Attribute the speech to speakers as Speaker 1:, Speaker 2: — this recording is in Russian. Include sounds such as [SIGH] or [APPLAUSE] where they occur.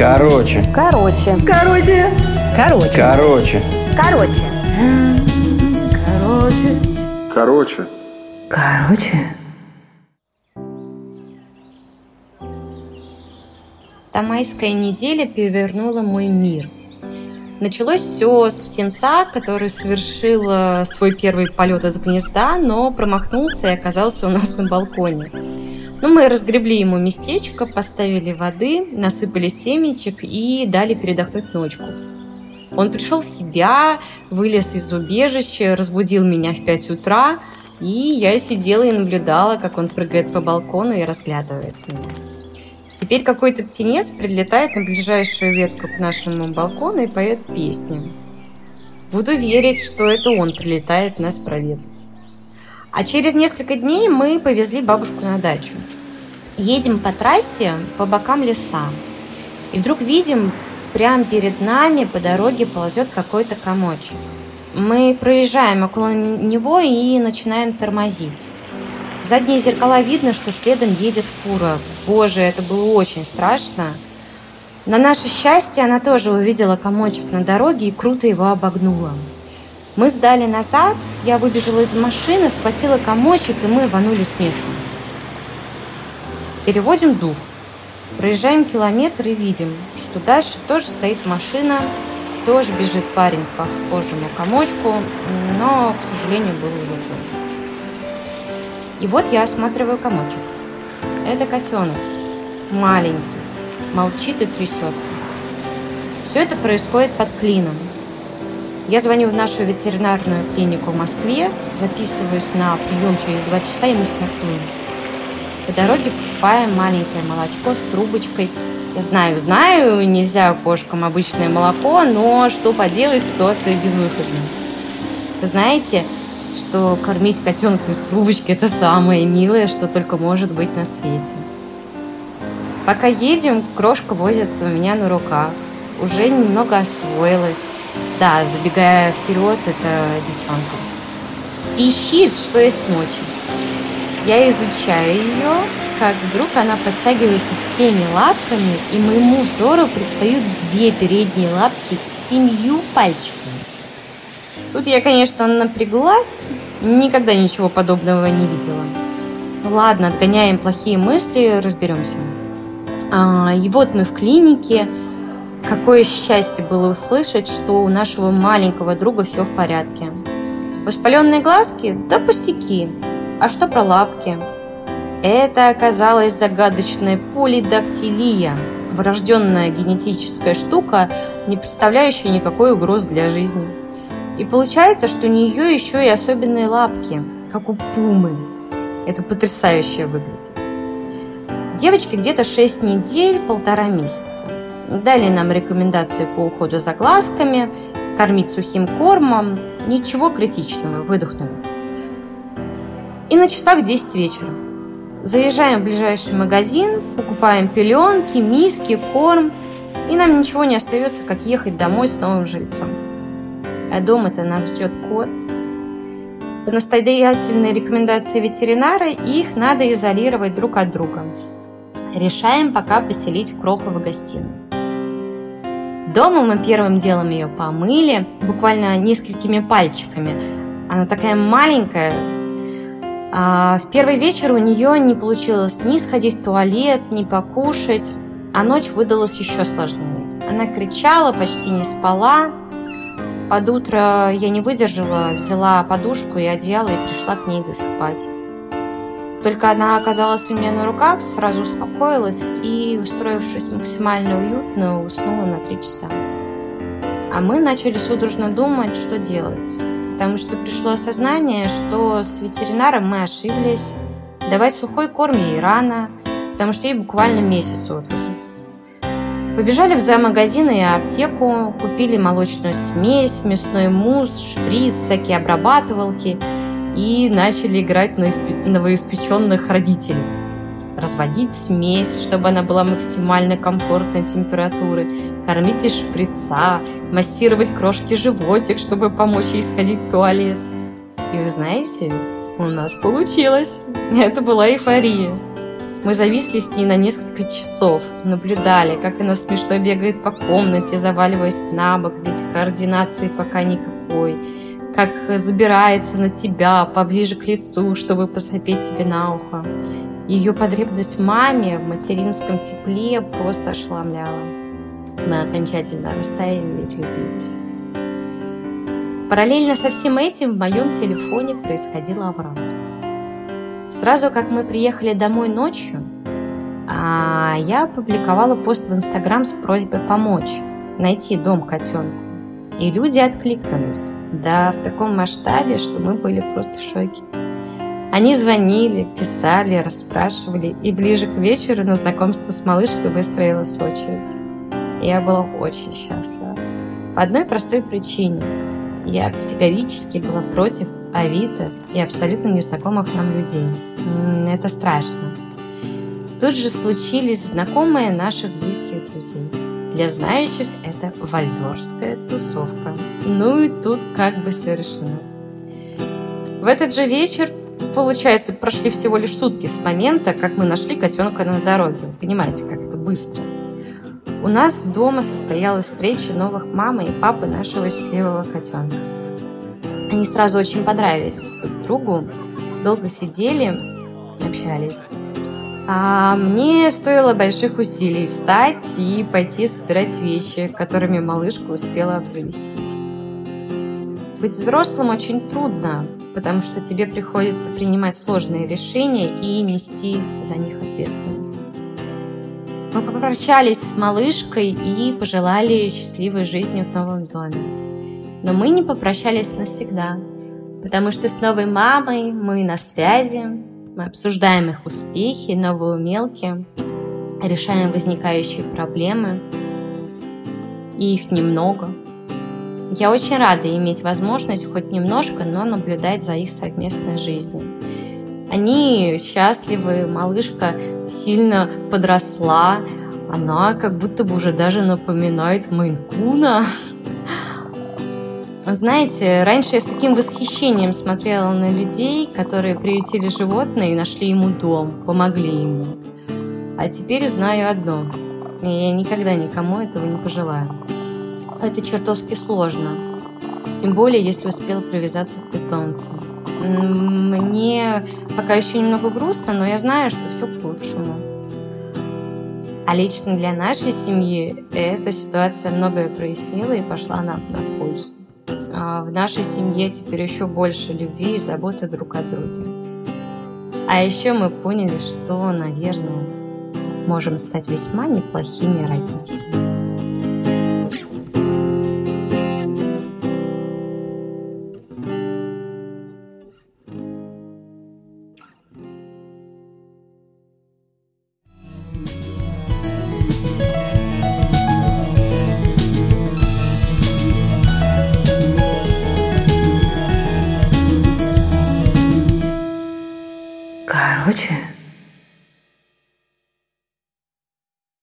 Speaker 1: Короче.
Speaker 2: Короче.
Speaker 3: Короче.
Speaker 2: Короче.
Speaker 1: Короче.
Speaker 2: Короче.
Speaker 3: Короче.
Speaker 4: Короче.
Speaker 2: Короче.
Speaker 5: Та майская неделя перевернула мой мир. Началось все с птенца, который совершил свой первый полет из гнезда, но промахнулся и оказался у нас на балконе. Ну, мы разгребли ему местечко, поставили воды, насыпали семечек и дали передохнуть ночку. Он пришел в себя, вылез из убежища, разбудил меня в 5 утра, и я сидела и наблюдала, как он прыгает по балкону и разглядывает меня. Теперь какой-то птенец прилетает на ближайшую ветку к нашему балкону и поет песню. Буду верить, что это он прилетает нас проведать. А через несколько дней мы повезли бабушку на дачу. Едем по трассе, по бокам леса. И вдруг видим, прямо перед нами по дороге ползет какой-то комочек. Мы проезжаем около него и начинаем тормозить. В задние зеркала видно, что следом едет фура. Боже, это было очень страшно. На наше счастье она тоже увидела комочек на дороге и круто его обогнула. Мы сдали назад, я выбежала из машины, схватила комочек, и мы рванули с места. Переводим дух. Проезжаем километр и видим, что дальше тоже стоит машина, тоже бежит парень по схожему комочку, но, к сожалению, был уже. И вот я осматриваю комочек. Это котенок. Маленький. Молчит и трясется. Все это происходит под клином. Я звоню в нашу ветеринарную клинику в Москве, записываюсь на прием через два часа, и мы стартуем. По дороге покупаем маленькое молочко с трубочкой. Я знаю, знаю, нельзя кошкам обычное молоко, но что поделать, ситуация безвыходная. Вы знаете, что кормить котенка из трубочки – это самое милое, что только может быть на свете. Пока едем, крошка возится у меня на руках. Уже немного освоилась. Да, забегая вперед, это девчонка. Ищит, что есть мочи. Я изучаю ее, как вдруг она подтягивается всеми лапками, и моему взору предстают две передние лапки с семью пальчиками. Тут я, конечно, напряглась, никогда ничего подобного не видела. Ладно, отгоняем плохие мысли, разберемся. А, и вот мы в клинике. Какое счастье было услышать, что у нашего маленького друга все в порядке. Воспаленные глазки? Да пустяки. А что про лапки? Это оказалась загадочная полидактилия, врожденная генетическая штука, не представляющая никакой угрозы для жизни. И получается, что у нее еще и особенные лапки, как у пумы. Это потрясающе выглядит. Девочке где-то 6 недель, полтора месяца. Дали нам рекомендации по уходу за глазками, кормить сухим кормом. Ничего критичного, выдохнули. И на часах 10 вечера. Заезжаем в ближайший магазин, покупаем пеленки, миски, корм, и нам ничего не остается, как ехать домой с новым жильцом. А дома-то нас ждет кот. По настоятельной рекомендации ветеринара их надо изолировать друг от друга. Решаем пока поселить в кроховой гостиной. Дома мы первым делом ее помыли, буквально несколькими пальчиками. Она такая маленькая, а в первый вечер у нее не получилось ни сходить в туалет, ни покушать, а ночь выдалась еще сложнее. Она кричала, почти не спала. Под утро я не выдержала, взяла подушку и одеяло и пришла к ней досыпать. Только она оказалась у меня на руках, сразу успокоилась и, устроившись максимально уютно, уснула на три часа. А мы начали судорожно думать, что делать потому что пришло осознание, что с ветеринаром мы ошиблись. Давать сухой корм ей рано, потому что ей буквально месяц от Побежали в зоомагазин и аптеку, купили молочную смесь, мясной мусс, шприц, всякие обрабатывалки и начали играть на новоиспеченных родителей разводить смесь, чтобы она была максимально комфортной температуры, кормить из шприца, массировать крошки животик, чтобы помочь ей сходить в туалет. И вы знаете, у нас получилось. [LAUGHS] Это была эйфория. Мы зависли с ней на несколько часов, наблюдали, как она смешно бегает по комнате, заваливаясь на бок, ведь координации пока никакой, как забирается на тебя поближе к лицу, чтобы посопеть тебе на ухо. Ее потребность в маме, в материнском тепле просто ошеломляла. Мы окончательно растаяли и влюбились. Параллельно со всем этим в моем телефоне происходила аврал. Сразу как мы приехали домой ночью, а, я опубликовала пост в Инстаграм с просьбой помочь найти дом котенку. И люди откликнулись. Да, в таком масштабе, что мы были просто в шоке. Они звонили, писали, расспрашивали, и ближе к вечеру на знакомство с малышкой выстроилась очередь. Я была очень счастлива. По одной простой причине. Я категорически была против Авито и абсолютно незнакомых нам людей. Это страшно. Тут же случились знакомые наших близких друзей. Для знающих это вальдорфская тусовка. Ну и тут как бы все решено. В этот же вечер, получается, прошли всего лишь сутки с момента, как мы нашли котенка на дороге. Понимаете, как это быстро. У нас дома состоялась встреча новых мамы и папы нашего счастливого котенка. Они сразу очень понравились друг другу, долго сидели, общались. А мне стоило больших усилий встать и пойти собирать вещи, которыми малышка успела обзавестись. Быть взрослым очень трудно, потому что тебе приходится принимать сложные решения и нести за них ответственность. Мы попрощались с малышкой и пожелали счастливой жизни в новом доме. Но мы не попрощались навсегда, потому что с новой мамой мы на связи, мы обсуждаем их успехи, новые умелки, решаем возникающие проблемы, и их немного. Я очень рада иметь возможность хоть немножко, но наблюдать за их совместной жизнью. Они счастливы, малышка сильно подросла, она как будто бы уже даже напоминает Майнкуна. Знаете, раньше я с таким восхищением смотрела на людей, которые приютили животное и нашли ему дом, помогли ему. А теперь знаю одно. И я никогда никому этого не пожелаю. Это чертовски сложно. Тем более, если успел привязаться к питомцу. Мне пока еще немного грустно, но я знаю, что все к лучшему. А лично для нашей семьи эта ситуация многое прояснила и пошла нам на пользу. А, в нашей семье теперь еще больше любви и заботы друг о друге. А еще мы поняли, что, наверное, можем стать весьма неплохими родителями.
Speaker 2: Короче,